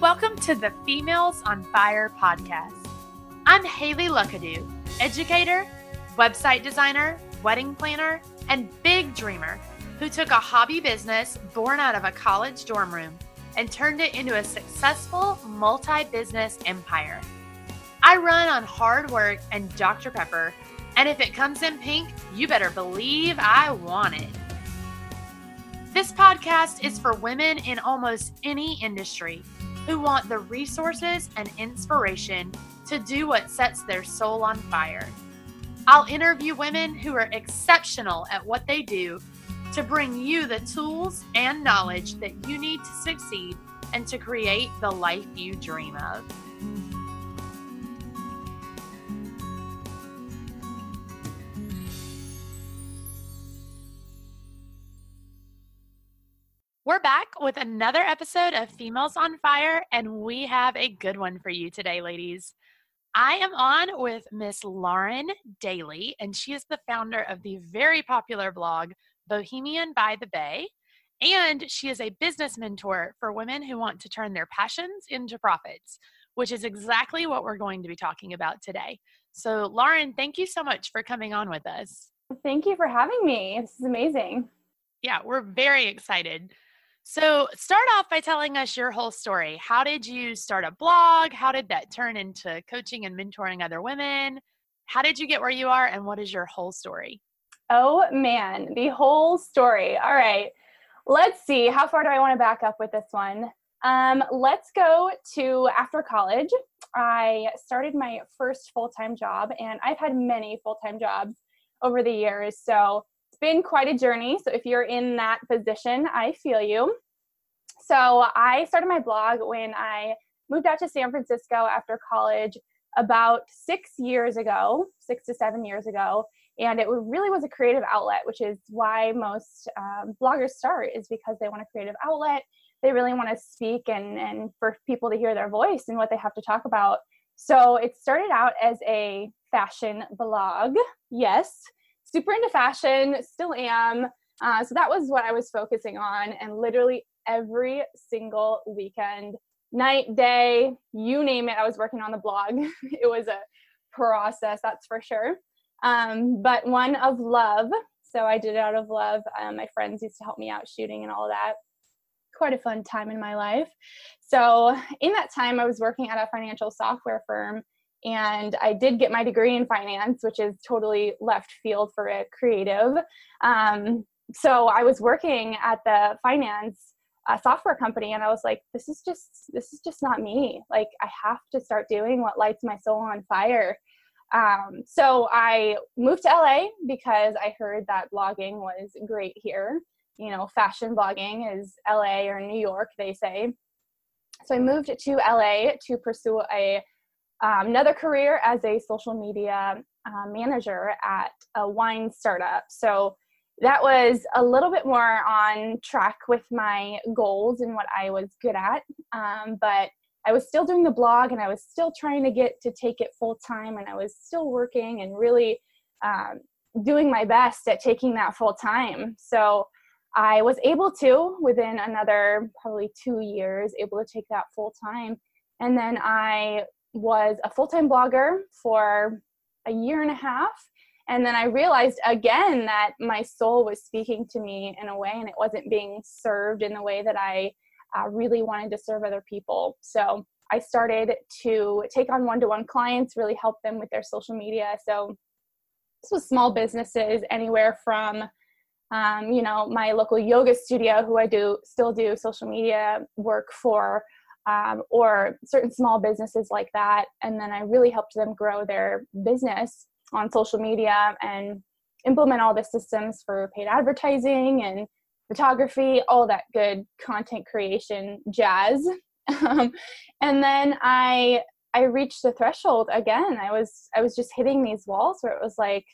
Welcome to the Females on Fire podcast. I'm Haley Luckadoo, educator, website designer, wedding planner, and big dreamer who took a hobby business born out of a college dorm room and turned it into a successful multi business empire. I run on hard work and Dr. Pepper, and if it comes in pink, you better believe I want it. This podcast is for women in almost any industry who want the resources and inspiration to do what sets their soul on fire. I'll interview women who are exceptional at what they do to bring you the tools and knowledge that you need to succeed and to create the life you dream of. We're back with another episode of Females on Fire, and we have a good one for you today, ladies. I am on with Miss Lauren Daly, and she is the founder of the very popular blog Bohemian by the Bay. And she is a business mentor for women who want to turn their passions into profits, which is exactly what we're going to be talking about today. So, Lauren, thank you so much for coming on with us. Thank you for having me. This is amazing. Yeah, we're very excited. So, start off by telling us your whole story. How did you start a blog? How did that turn into coaching and mentoring other women? How did you get where you are? And what is your whole story? Oh, man, the whole story. All right. Let's see. How far do I want to back up with this one? Um, let's go to after college. I started my first full time job, and I've had many full time jobs over the years. So, been quite a journey. So if you're in that position, I feel you. So I started my blog when I moved out to San Francisco after college about six years ago, six to seven years ago. And it really was a creative outlet, which is why most um, bloggers start, is because they want a creative outlet. They really want to speak and, and for people to hear their voice and what they have to talk about. So it started out as a fashion blog, yes, super into fashion, still am. Uh, so that was what I was focusing on. And literally every single weekend, night, day, you name it, I was working on the blog. it was a process, that's for sure. Um, but one of love. So I did it out of love. Um, my friends used to help me out shooting and all that. Quite a fun time in my life. So in that time, I was working at a financial software firm and I did get my degree in finance, which is totally left field for a creative. Um, so I was working at the finance uh, software company, and I was like, "This is just this is just not me. Like, I have to start doing what lights my soul on fire." Um, so I moved to LA because I heard that blogging was great here. You know, fashion blogging is LA or New York, they say. So I moved to LA to pursue a um, another career as a social media uh, manager at a wine startup. So that was a little bit more on track with my goals and what I was good at. Um, but I was still doing the blog and I was still trying to get to take it full time and I was still working and really um, doing my best at taking that full time. So I was able to, within another probably two years, able to take that full time. And then I was a full time blogger for a year and a half. And then I realized again that my soul was speaking to me in a way and it wasn't being served in the way that I uh, really wanted to serve other people. So I started to take on one to one clients, really help them with their social media. So this was small businesses, anywhere from um, you know my local yoga studio, who I do still do social media work for, um, or certain small businesses like that. And then I really helped them grow their business on social media and implement all the systems for paid advertising and photography, all that good content creation jazz. Um, and then I I reached the threshold again. I was I was just hitting these walls where it was like,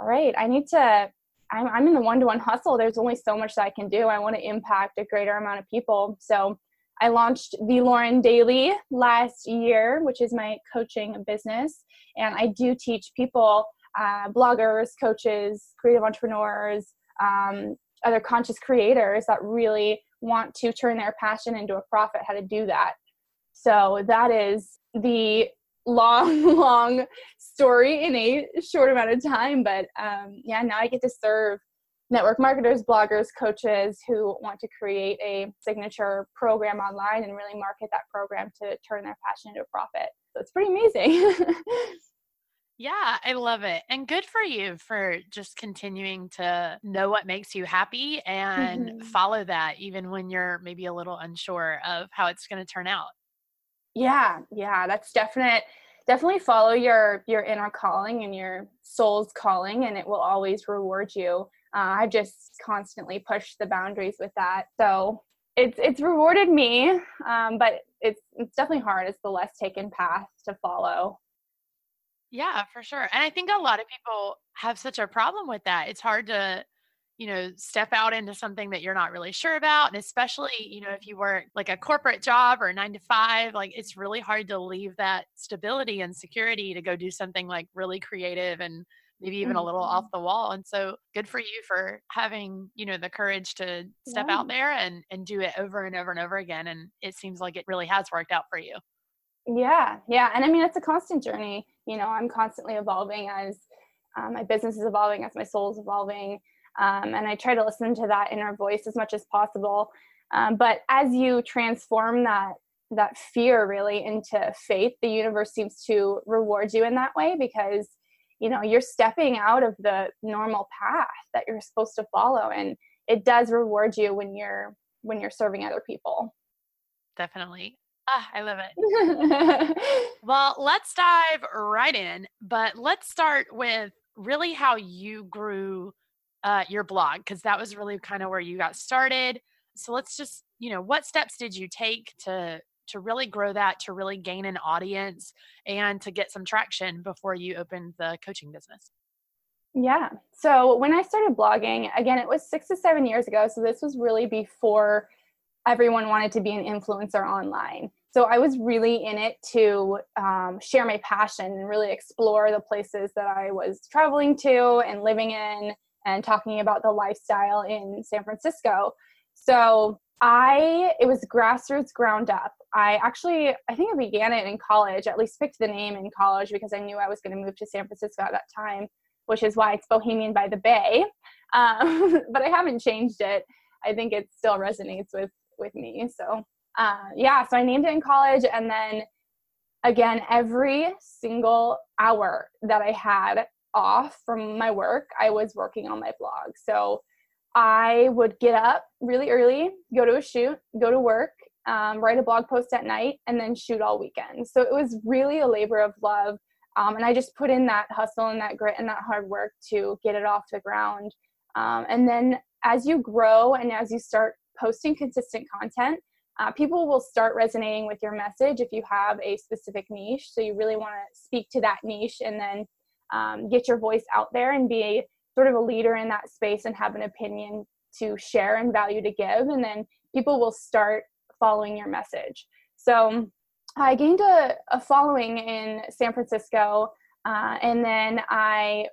all right, I need to. I'm I'm in the one to one hustle. There's only so much that I can do. I want to impact a greater amount of people. So I launched the Lauren Daly last year, which is my coaching business. And I do teach people, uh, bloggers, coaches, creative entrepreneurs, um, other conscious creators that really want to turn their passion into a profit, how to do that. So that is the long, long story in a short amount of time. But um, yeah, now I get to serve network marketers, bloggers, coaches who want to create a signature program online and really market that program to turn their passion into a profit. So it's pretty amazing. Yeah, I love it. And good for you for just continuing to know what makes you happy and mm-hmm. follow that even when you're maybe a little unsure of how it's going to turn out. Yeah, yeah, that's definite definitely follow your your inner calling and your soul's calling and it will always reward you. Uh, I've just constantly pushed the boundaries with that. So it's it's rewarded me, um, but it's it's definitely hard. It's the less taken path to follow. Yeah, for sure. And I think a lot of people have such a problem with that. It's hard to, you know, step out into something that you're not really sure about. And especially, you know, if you work like a corporate job or nine to five, like it's really hard to leave that stability and security to go do something like really creative and maybe even a little off mm-hmm. the wall. And so good for you for having, you know, the courage to step yeah. out there and and do it over and over and over again. And it seems like it really has worked out for you. Yeah, yeah. And I mean, it's a constant journey. You know, I'm constantly evolving as um, my business is evolving, as my soul is evolving. Um, and I try to listen to that inner voice as much as possible. Um, but as you transform that that fear really into faith, the universe seems to reward you in that way because you know you're stepping out of the normal path that you're supposed to follow, and it does reward you when you're when you're serving other people. Definitely. Ah, I love it. well, let's dive right in, but let's start with really how you grew uh, your blog because that was really kind of where you got started. So let's just, you know, what steps did you take to to really grow that, to really gain an audience, and to get some traction before you opened the coaching business? Yeah. So when I started blogging, again, it was six to seven years ago. So this was really before everyone wanted to be an influencer online. So I was really in it to um, share my passion and really explore the places that I was traveling to and living in and talking about the lifestyle in San Francisco. So I, it was grassroots ground up. I actually, I think I began it in college, at least picked the name in college because I knew I was going to move to San Francisco at that time, which is why it's Bohemian by the Bay. Um, but I haven't changed it. I think it still resonates with with me. So uh, yeah, so I named it in college, and then again, every single hour that I had off from my work, I was working on my blog. So I would get up really early, go to a shoot, go to work, um, write a blog post at night, and then shoot all weekend. So it was really a labor of love. Um, and I just put in that hustle and that grit and that hard work to get it off the ground. Um, and then as you grow and as you start posting consistent content, uh, people will start resonating with your message if you have a specific niche. So you really want to speak to that niche and then um, get your voice out there and be sort of a leader in that space and have an opinion to share and value to give. And then people will start following your message. So I gained a, a following in San Francisco. Uh, and then I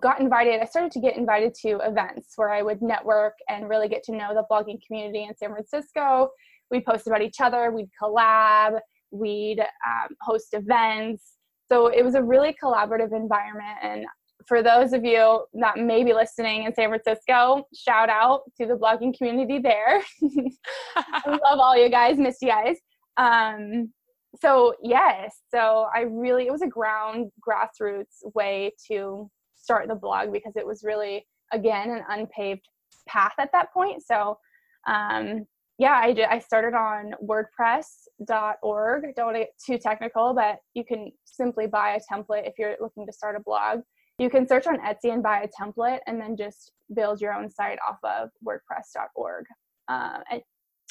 got invited, I started to get invited to events where I would network and really get to know the blogging community in San Francisco. We'd post about each other, we'd collab, we'd um, host events. So it was a really collaborative environment. And for those of you that may be listening in San Francisco, shout out to the blogging community there. I love all you guys, miss you guys. Um, so yes, so I really it was a ground grassroots way to start the blog because it was really again an unpaved path at that point so um, yeah I, did, I started on wordpress.org don't want to get too technical but you can simply buy a template if you're looking to start a blog you can search on etsy and buy a template and then just build your own site off of wordpress.org uh, and,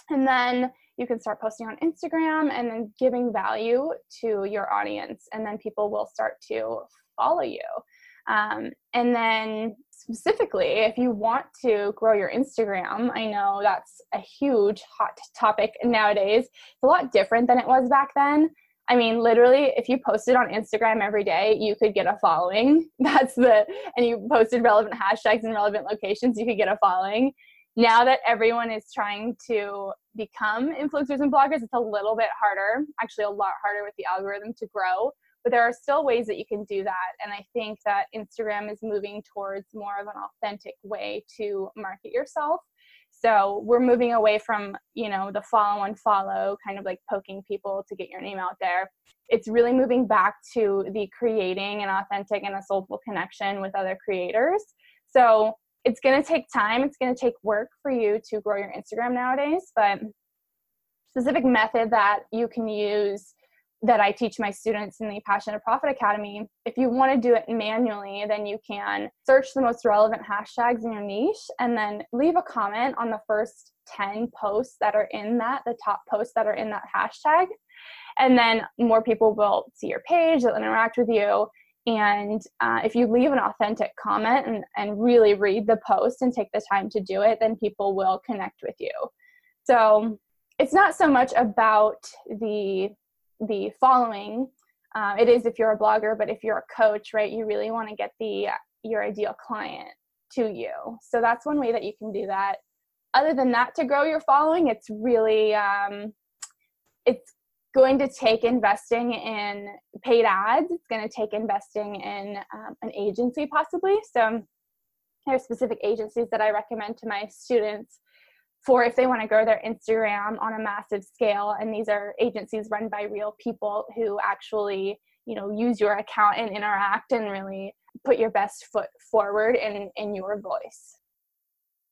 and then you can start posting on instagram and then giving value to your audience and then people will start to follow you um, and then specifically, if you want to grow your Instagram, I know that's a huge hot topic nowadays. It's a lot different than it was back then. I mean, literally, if you posted on Instagram every day, you could get a following. That's the, and you posted relevant hashtags in relevant locations, you could get a following. now that everyone is trying to become influencers and bloggers, it's a little bit harder, actually, a lot harder with the algorithm to grow. But there are still ways that you can do that. And I think that Instagram is moving towards more of an authentic way to market yourself. So we're moving away from, you know, the follow and follow, kind of like poking people to get your name out there. It's really moving back to the creating an authentic and a soulful connection with other creators. So it's going to take time it's going to take work for you to grow your instagram nowadays but specific method that you can use that i teach my students in the passion of profit academy if you want to do it manually then you can search the most relevant hashtags in your niche and then leave a comment on the first 10 posts that are in that the top posts that are in that hashtag and then more people will see your page they'll interact with you and uh, if you leave an authentic comment and, and really read the post and take the time to do it, then people will connect with you. So it's not so much about the the following. Uh, it is if you're a blogger, but if you're a coach, right, you really want to get the your ideal client to you. So that's one way that you can do that. Other than that, to grow your following, it's really um, it's going to take investing in paid ads. It's going to take investing in um, an agency, possibly. So, there are specific agencies that I recommend to my students for if they want to grow their Instagram on a massive scale. And these are agencies run by real people who actually, you know, use your account and interact and really put your best foot forward in in your voice.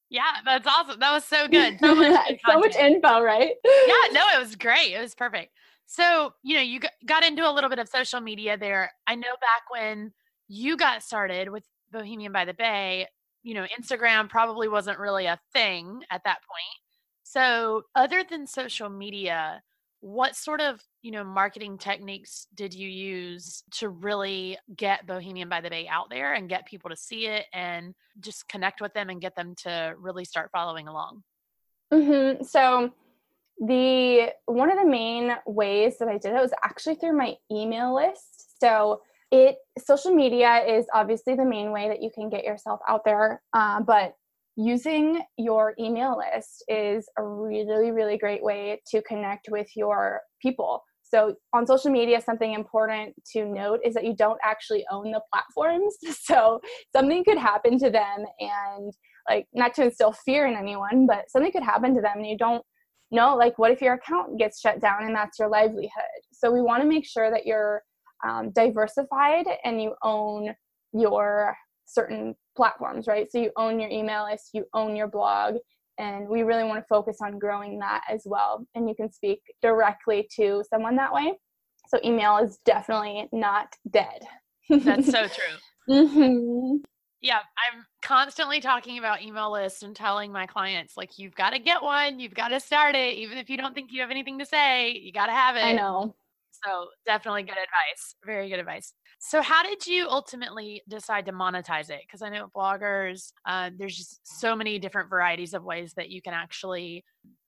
Yeah, that's awesome. That was so good. So much, so much info, right? Yeah, no, it was great. It was perfect. So, you know, you got into a little bit of social media there. I know back when you got started with Bohemian by the Bay, you know, Instagram probably wasn't really a thing at that point. So, other than social media, what sort of, you know, marketing techniques did you use to really get Bohemian by the Bay out there and get people to see it and just connect with them and get them to really start following along? Mm-hmm. So, the one of the main ways that I did it was actually through my email list. So it social media is obviously the main way that you can get yourself out there, uh, but using your email list is a really really great way to connect with your people. So on social media, something important to note is that you don't actually own the platforms. So something could happen to them and like not to instill fear in anyone, but something could happen to them and you don't know like what if your account gets shut down and that's your livelihood so we want to make sure that you're um, diversified and you own your certain platforms right? So you own your email list you own your blog and we really want to focus on growing that as well. And you can speak directly to someone that way. So email is definitely not dead. That's so true. Mm-hmm. Yeah, I'm constantly talking about email lists and telling my clients like you've got to get one, you've got to start it. Even if you don't think you have anything to say, you got to have it. I know. So, definitely good advice. Very good advice. So, how did you ultimately decide to monetize it? Because I know bloggers, uh, there's just so many different varieties of ways that you can actually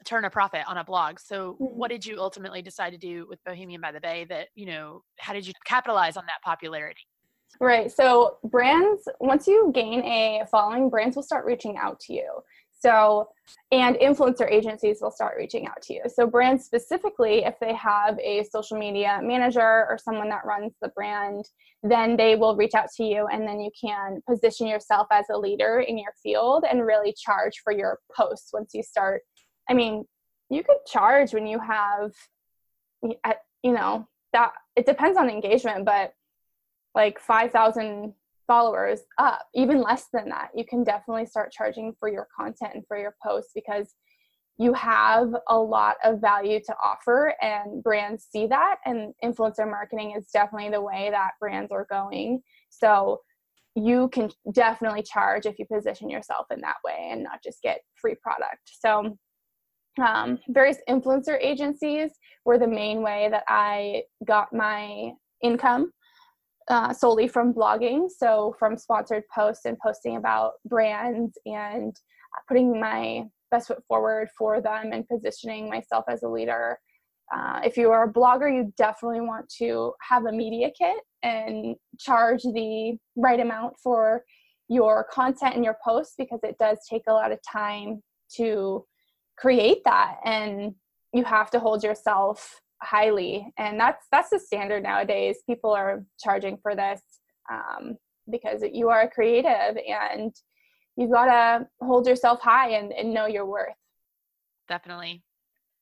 turn a profit on a blog. So, mm-hmm. what did you ultimately decide to do with Bohemian by the Bay that, you know, how did you capitalize on that popularity? Right. So brands, once you gain a following, brands will start reaching out to you. So, and influencer agencies will start reaching out to you. So, brands specifically, if they have a social media manager or someone that runs the brand, then they will reach out to you and then you can position yourself as a leader in your field and really charge for your posts once you start. I mean, you could charge when you have, you know, that it depends on engagement, but like 5,000 followers up, even less than that, you can definitely start charging for your content and for your posts because you have a lot of value to offer and brands see that and influencer marketing is definitely the way that brands are going. So you can definitely charge if you position yourself in that way and not just get free product. So um, various influencer agencies were the main way that I got my income uh, solely from blogging. So, from sponsored posts and posting about brands and putting my best foot forward for them and positioning myself as a leader. Uh, if you are a blogger, you definitely want to have a media kit and charge the right amount for your content and your posts because it does take a lot of time to create that and you have to hold yourself highly and that's that's the standard nowadays people are charging for this um, because you are a creative and you've got to hold yourself high and, and know your worth definitely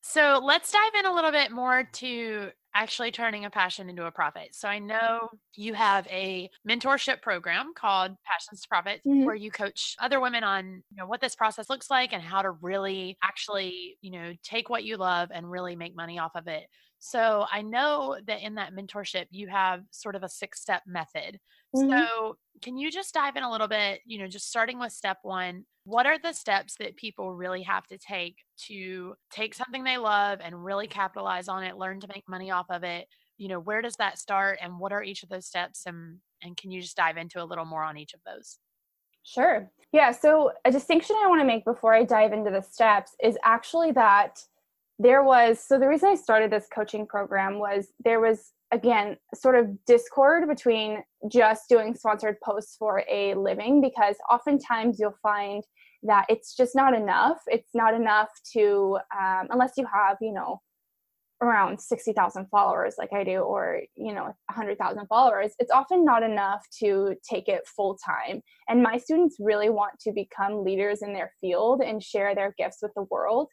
so let's dive in a little bit more to actually turning a passion into a profit. So I know you have a mentorship program called Passions to Profit mm-hmm. where you coach other women on, you know, what this process looks like and how to really actually, you know, take what you love and really make money off of it. So I know that in that mentorship you have sort of a six-step method. Mm-hmm. So can you just dive in a little bit, you know, just starting with step 1, what are the steps that people really have to take to take something they love and really capitalize on it, learn to make money off of it? You know, where does that start and what are each of those steps and and can you just dive into a little more on each of those? Sure. Yeah, so a distinction I want to make before I dive into the steps is actually that there was so the reason I started this coaching program was there was again sort of discord between just doing sponsored posts for a living because oftentimes you'll find that it's just not enough. It's not enough to um, unless you have you know around 60,000 followers like I do or you know 100,000 followers it's often not enough to take it full time. And my students really want to become leaders in their field and share their gifts with the world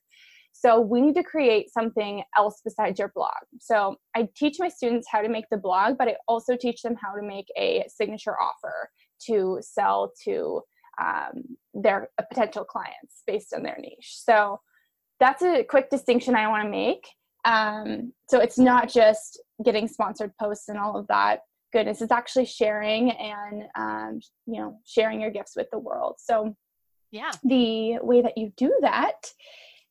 so we need to create something else besides your blog. So I teach my students how to make the blog, but I also teach them how to make a signature offer to sell to um, their uh, potential clients based on their niche. So that's a quick distinction I want to make. Um, so it's not just getting sponsored posts and all of that goodness. It's actually sharing and um, you know sharing your gifts with the world. So yeah, the way that you do that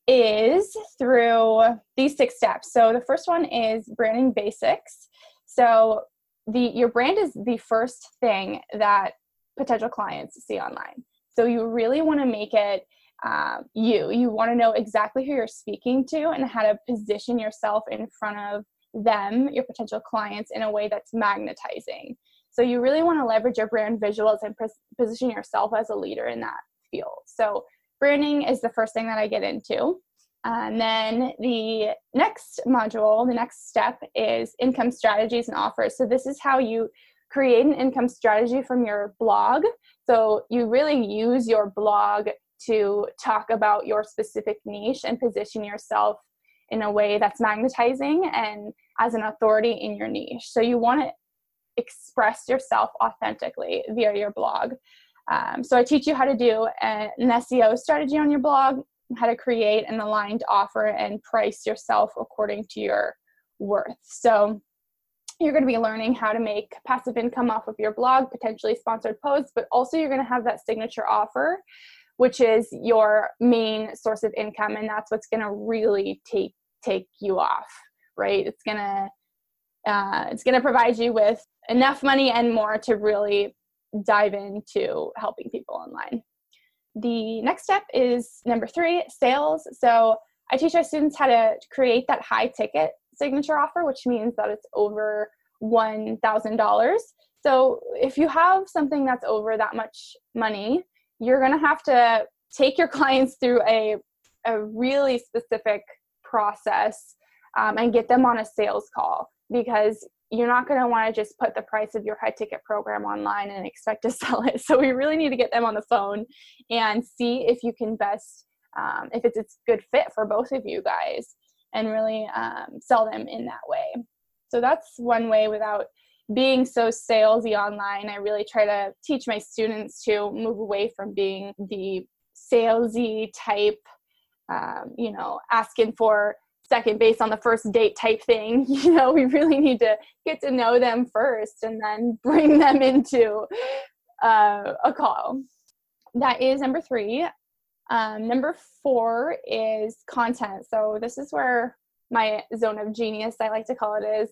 is through these six steps. So the first one is branding basics. So the your brand is the first thing that potential clients see online. So you really want to make it um, you. You want to know exactly who you're speaking to and how to position yourself in front of them, your potential clients, in a way that's magnetizing. So you really want to leverage your brand visuals and pos- position yourself as a leader in that field. So branding is the first thing that I get into. And then the next module, the next step is income strategies and offers. So this is how you create an income strategy from your blog. So you really use your blog to talk about your specific niche and position yourself in a way that's magnetizing and as an authority in your niche. So you want to express yourself authentically via your blog. Um, so I teach you how to do an SEO strategy on your blog, how to create an aligned offer and price yourself according to your worth. So you're going to be learning how to make passive income off of your blog, potentially sponsored posts, but also you're going to have that signature offer, which is your main source of income, and that's what's going to really take take you off, right? It's going to uh, it's going to provide you with enough money and more to really dive into helping people online. The next step is number three, sales. So I teach our students how to create that high ticket signature offer, which means that it's over $1,000. So if you have something that's over that much money, you're going to have to take your clients through a, a really specific process um, and get them on a sales call because you're not going to want to just put the price of your high ticket program online and expect to sell it. So we really need to get them on the phone and see if you can best, um, if it's a good fit for both of you guys and really um, sell them in that way. So that's one way without being so salesy online. I really try to teach my students to move away from being the salesy type, um, you know, asking for second base on the first date type thing. You know, we really need to get to know them first and then bring them into uh, a call. That is number three. Um, number four is content. So, this is where my zone of genius, I like to call it, is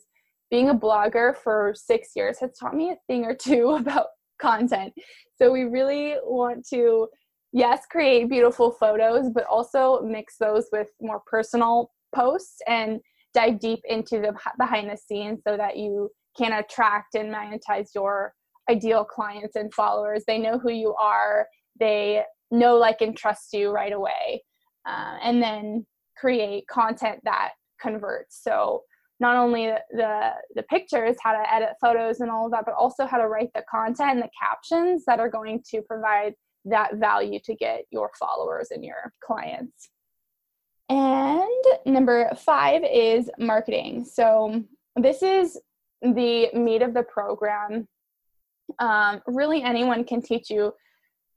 being a blogger for six years has taught me a thing or two about content. So, we really want to yes, create beautiful photos, but also mix those with more personal posts and dive deep into the behind the scenes so that you can attract and magnetize your ideal clients and followers. They know who you are. They know, like, and trust you right away. uh, and then create content that converts. So not only the the pictures, how to edit photos and all of that, but also how to write the content and the captions that are going to provide that value to get your followers and your clients. And number five is marketing. So this is the meat of the program. Um, really, anyone can teach you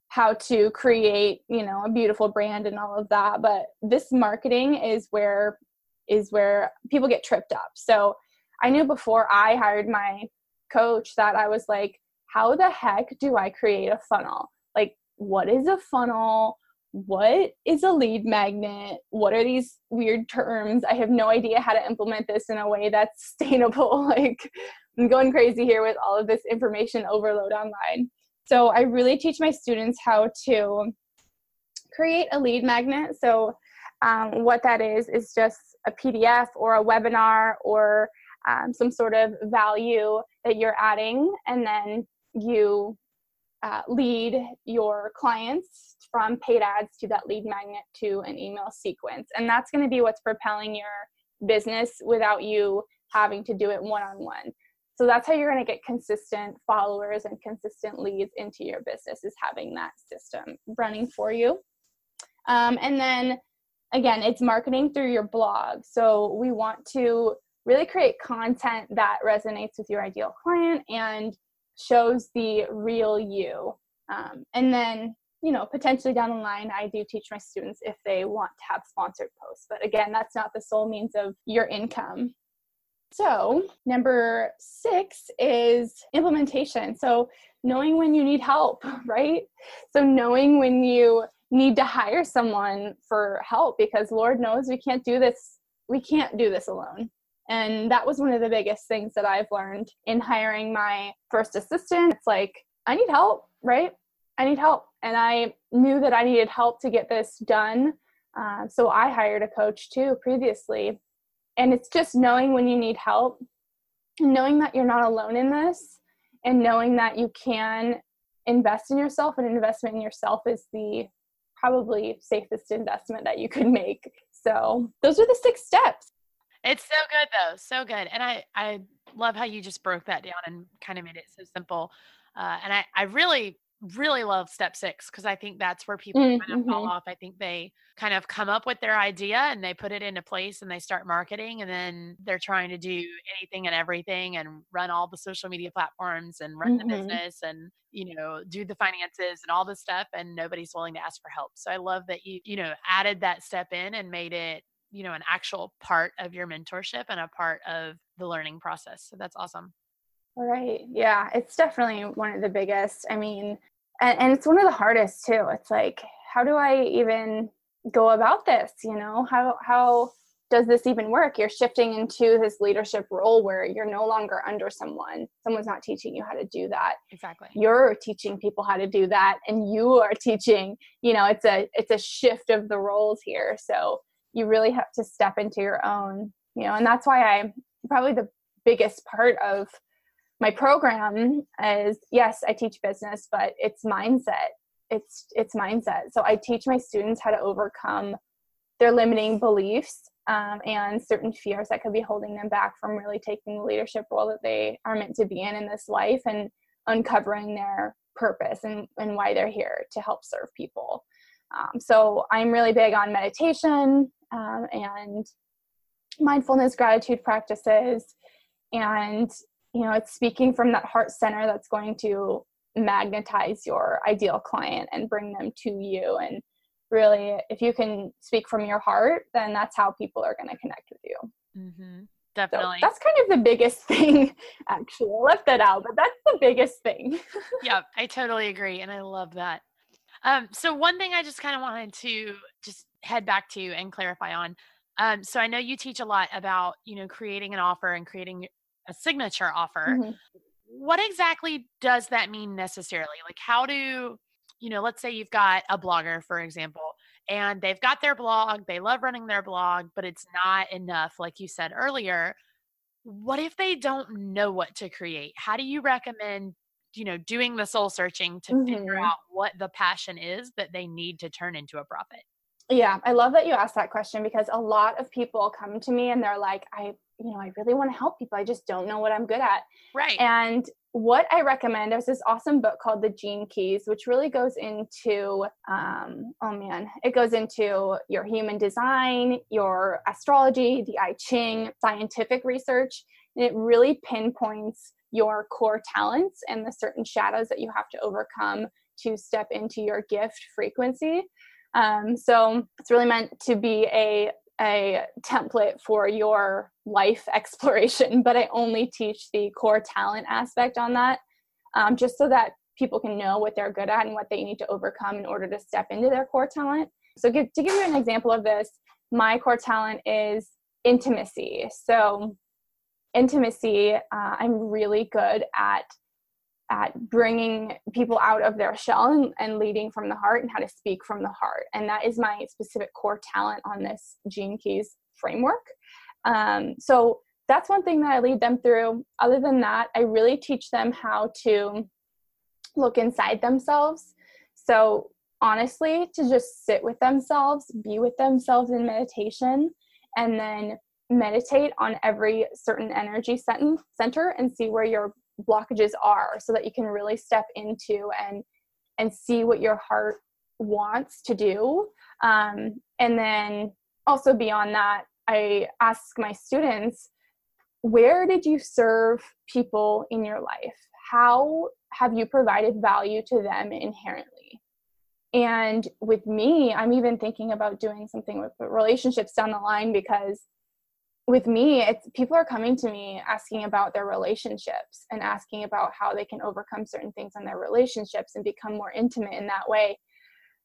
how to create, you know, a beautiful brand and all of that. But this marketing is where is where people get tripped up. So I knew before I hired my coach that I was like, how the heck do I create a funnel? Like, what is a funnel? What is a lead magnet? What are these weird terms? I have no idea how to implement this in a way that's sustainable. like, I'm going crazy here with all of this information overload online. So, I really teach my students how to create a lead magnet. So, um, what that is, is just a PDF or a webinar or um, some sort of value that you're adding, and then you uh, lead your clients from paid ads to that lead magnet to an email sequence. And that's going to be what's propelling your business without you having to do it one on one. So that's how you're going to get consistent followers and consistent leads into your business is having that system running for you. Um, and then again, it's marketing through your blog. So we want to really create content that resonates with your ideal client and shows the real you. Um, and then, you know, potentially down the line, I do teach my students if they want to have sponsored posts. But again, that's not the sole means of your income. So, number six is implementation. So, knowing when you need help, right? So, knowing when you need to hire someone for help because Lord knows we can't do this. We can't do this alone. And that was one of the biggest things that I've learned in hiring my first assistant. It's like, I need help, right? I need help. And I knew that I needed help to get this done. Uh, so I hired a coach too previously. And it's just knowing when you need help, knowing that you're not alone in this, and knowing that you can invest in yourself and investment in yourself is the probably safest investment that you could make. So those are the six steps. It's so good though, so good. And I I love how you just broke that down and kind of made it so simple. Uh, and I I really really love step six because I think that's where people mm-hmm. kind of fall off. I think they kind of come up with their idea and they put it into place and they start marketing and then they're trying to do anything and everything and run all the social media platforms and run mm-hmm. the business and you know do the finances and all this stuff and nobody's willing to ask for help. So I love that you you know added that step in and made it you know an actual part of your mentorship and a part of the learning process. So that's awesome. Right. Yeah, it's definitely one of the biggest. I mean, and, and it's one of the hardest too. It's like, how do I even go about this? You know, how how does this even work? You're shifting into this leadership role where you're no longer under someone. Someone's not teaching you how to do that. Exactly. You're teaching people how to do that and you are teaching, you know, it's a it's a shift of the roles here. So you really have to step into your own, you know, and that's why I probably the biggest part of my program is yes i teach business but it's mindset. It's it's mindset. So i teach my students how to overcome their limiting beliefs um, and certain fears that could be holding them back from really taking the leadership role that they are meant to be in in this life and uncovering their purpose and, and why they're here to help serve people. Um, so i'm really big on meditation um, and mindfulness gratitude practices and you know it's speaking from that heart center that's going to magnetize your ideal client and bring them to you. And really if you can speak from your heart then that's how people are going to connect with you. Mm-hmm. definitely. so that's kind of the biggest thing actually. I left that out but that's the biggest thing. Yeah i totally agree and i love that. Um, so one thing i just kind of wanted to just head back to and clarify on um, so i know you teach a lot about you know creating an offer and creating a signature offer. Mm-hmm. What exactly does that mean necessarily? Like, how do, you know, let's say you've got a blogger, for example, and they've got their blog, they love running their blog, but it's not enough, like you said earlier. What if they don't know what to create? How do you recommend, you know, doing the soul searching to mm-hmm. figure out what the passion is that they need to turn into a profit? Yeah, I love that you asked that question because a lot of people come to me and they're like, I, you know, I really want to help people. I just don't know what I'm good at. Right. And what I recommend, there's this awesome book called The Gene Keys, which really goes into, um, oh man, it goes into your human design, your astrology, the I Ching, scientific research, and it really pinpoints your core talents and the certain shadows that you have to overcome to step into your gift frequency. Um, so it's really meant to be a a template for your life exploration, but I only teach the core talent aspect on that, um, just so that people can know what they're good at and what they need to overcome in order to step into their core talent. So, give, to give you an example of this, my core talent is intimacy. So, intimacy, uh, I'm really good at at bringing people out of their shell and, and, leading from the heart and how to speak from the heart. And that is my specific core talent on this Gene Keys framework. Um, so that's one thing that I lead them through. Other than that, I really teach them how to look inside themselves. So honestly, to just sit with themselves, be with themselves in meditation, and then meditate on every certain energy center and see where your blockages are so that you can really step into and and see what your heart wants to do. Um, and then also beyond that i ask my students where did you serve people in your life? How have you provided value to them inherently? And with me i'm even thinking about doing something with relationships down the line because with me it's people are coming to me asking about their relationships and asking about how they can overcome certain things in their relationships and become more intimate in that way.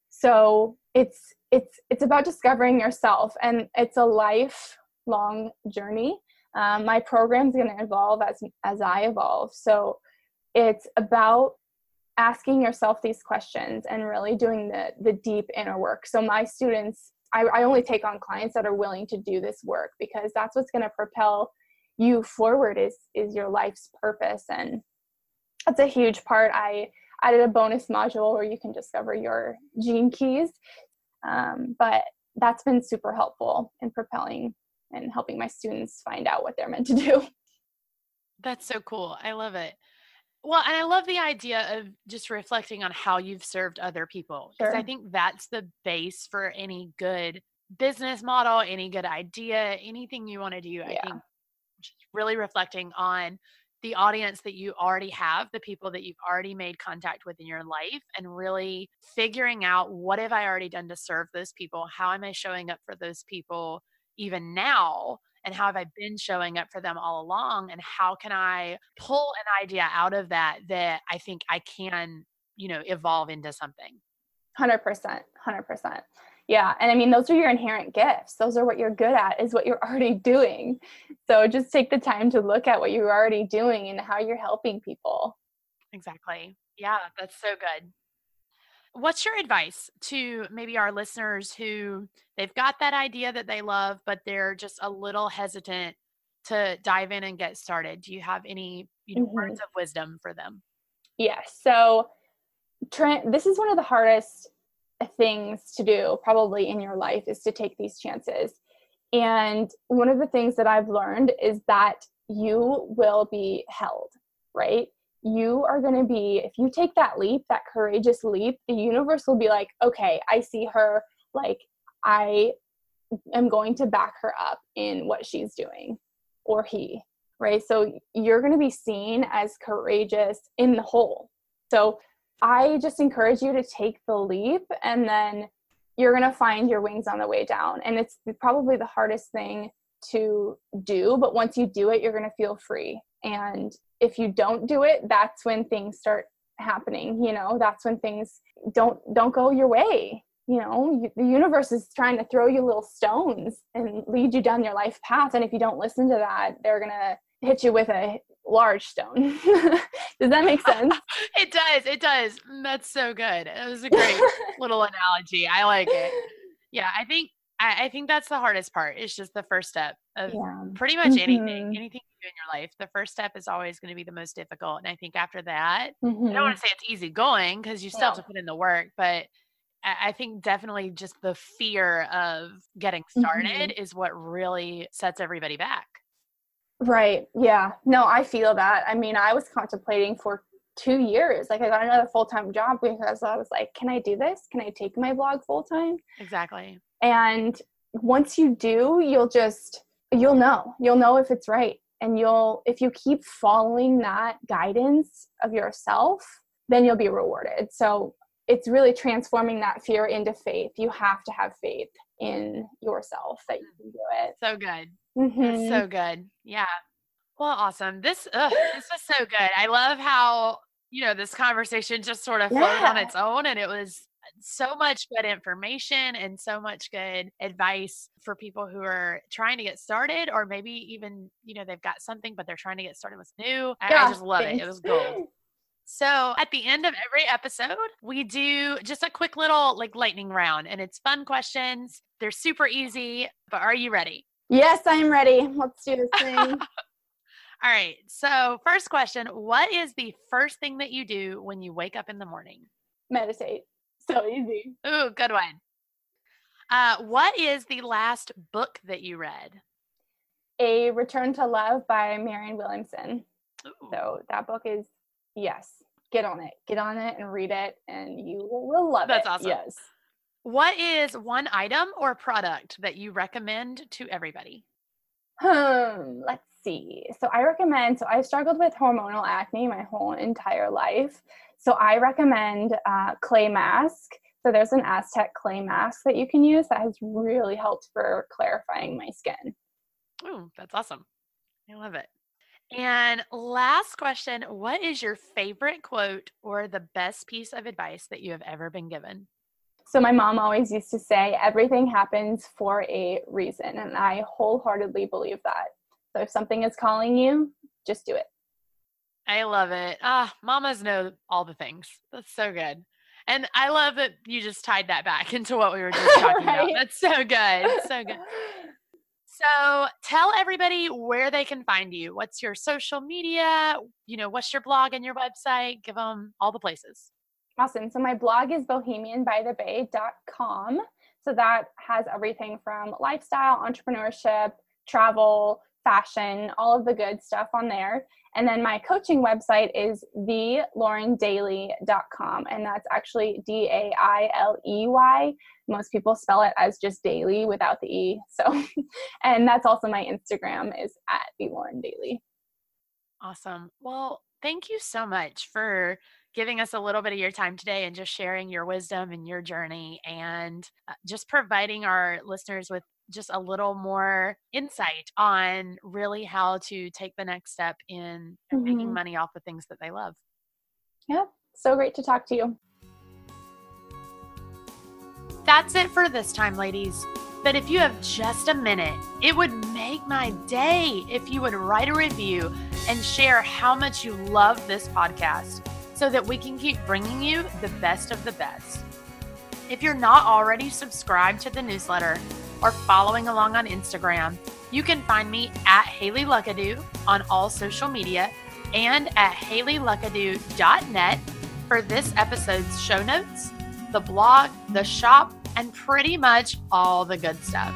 So it's it's it's about discovering yourself and it's a lifelong journey. Um, my program is going to evolve as as i evolve. So it's about asking yourself these questions and really doing the the deep inner work. So my students I, I only take on clients that are willing to do this work because that's what's going to propel you forward is is your life's purpose. And that's a huge part. I added a bonus module where you can discover your gene keys. Um, but that's been super helpful in propelling and helping my students find out what they're meant to do. That's so cool. I love it well, and I love the idea of just reflecting on how you've served other people. Because sure. I think that's the base for any good business model, any good idea, anything you want to do. Yeah. I think just really reflecting on the audience that you already have, the people that you've already made contact with in your life, and really figuring out what have I already done to serve those people? How am I showing up for those people even now? And how have I been showing up for them all along and how can I pull an idea out of that that I think I can, you know, evolve into something. 100%, 100%. Yeah, and I mean those are your inherent gifts. Those are what you're good at is what you're already doing. So just take the time to look at what you're already doing and how you're helping people. Exactly. Yeah, that's so good. What's your advice to maybe our listeners who they've got that idea that they love, but they're just a little hesitant to dive in and get started? Do you have any you know, mm-hmm. words of wisdom for them? Yes. So, Trent, this is one of the hardest things to do probably in your life is to take these chances. And one of the things that I've learned is that you will be held, right? You are going to be, if you take that leap, that courageous leap, the universe will be like, okay, I see her. Like, I am going to back her up in what she's doing, or he, right? So you're going to be seen as courageous in the whole. So I just encourage you to take the leap and then you're going to find your wings on the way down. And it's probably the hardest thing to do, but once you do it, you're going to feel free. And if you don't do it that's when things start happening you know? That's when things don't don't go your way you know? The universe is trying to throw you little stones and lead you down your life path. And if you don't listen to that they're gonna hit you with a large stone. Does that make sense? It does it does. That's so good. It was a great little analogy. I like it. Yeah i think I, I, think that's the hardest part. It's just the first step of yeah. pretty much mm-hmm. anything, anything you do in your life. The first step is always going to be the most difficult. And I think after that, mm-hmm. I don't want mm-hmm. to say it's easy going because you still yeah. have to put in the work, but I think definitely just the fear of getting started mm-hmm. is what really sets everybody back. Right. Yeah. No, I feel that. I mean, I was contemplating for two years. Like, I got another full time job because I was like, can I do this? Can I take my blog full time? Exactly. And once you do, you'll just, you'll know. You'll know if it's right. And you'll, if you keep following that guidance of yourself, then you'll be rewarded. So it's really transforming that fear into faith. You have to have faith in yourself that you can do it. So good. Mm-hmm. so good. Yeah. Well, awesome. This ugh, this was so good. I love how you know this conversation just sort of flowed yeah. on its own, and it was so much good information and so much good advice for people who are trying to get started, or maybe even you know they've got something but they're trying to get started with new. I, I just love thanks. it. It was gold. So at the end of every episode, we do just a quick little like lightning round and it's fun questions. They're super easy, but are you ready? Yes, I'm ready. Let's do this thing. All right. So, first question What is the first thing that you do when you wake up in the morning? Meditate. So easy. Ooh, good one. Uh, what is the last book that you read? A Return to Love by Marianne Williamson. Ooh. So, that book is Yes. Get on it. Get on it and read it, and you will love That's it. That's awesome. Yes. What is one item or product that you recommend to everybody? Hmm, let's see. So I recommend, so I've struggled with hormonal acne my whole entire life. So I recommend uh, clay mask. So there's an Aztec clay mask that you can use that has really helped for clarifying my skin. Oh, that's awesome. I love it. And last question What is your favorite quote or the best piece of advice that you have ever been given? So, my mom always used to say, everything happens for a reason. And I wholeheartedly believe that. So, if something is calling you, just do it. I love it. Ah, mamas know all the things. That's so good. And I love that you just tied that back into what we were just talking right? about. That's so good. So good. So tell everybody where they can find you. What's your social media? You know, what's your blog and your website? Give them all the places. Awesome. So my blog is bohemianbythebay.com. So that has everything from lifestyle, entrepreneurship, travel, fashion, all of the good stuff on there. And then my coaching website is thelauryndailey.com. And that's actually D A I L E Y. Most people spell it as just daily without the E. So, and that's also my Instagram is at the Lauren Dailey. Awesome. Well, thank you so much for giving us a little bit of your time today and just sharing your wisdom and your journey and uh, just providing our listeners with just a little more insight on really how to take the next step in mm-hmm. making money off the things that they love. Yeah, so great to talk to you. That's it for this time, ladies. But if you have just a minute, it would make my day if you would write a review and share how much you love this podcast so that we can keep bringing you the best of the best. If you're not already subscribed to the newsletter, or following along on Instagram, you can find me at Haley Luckadoo on all social media and at haleyluckadoo.net for this episode's show notes, the blog, the shop, and pretty much all the good stuff.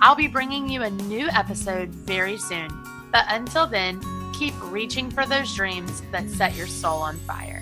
I'll be bringing you a new episode very soon, but until then, keep reaching for those dreams that set your soul on fire.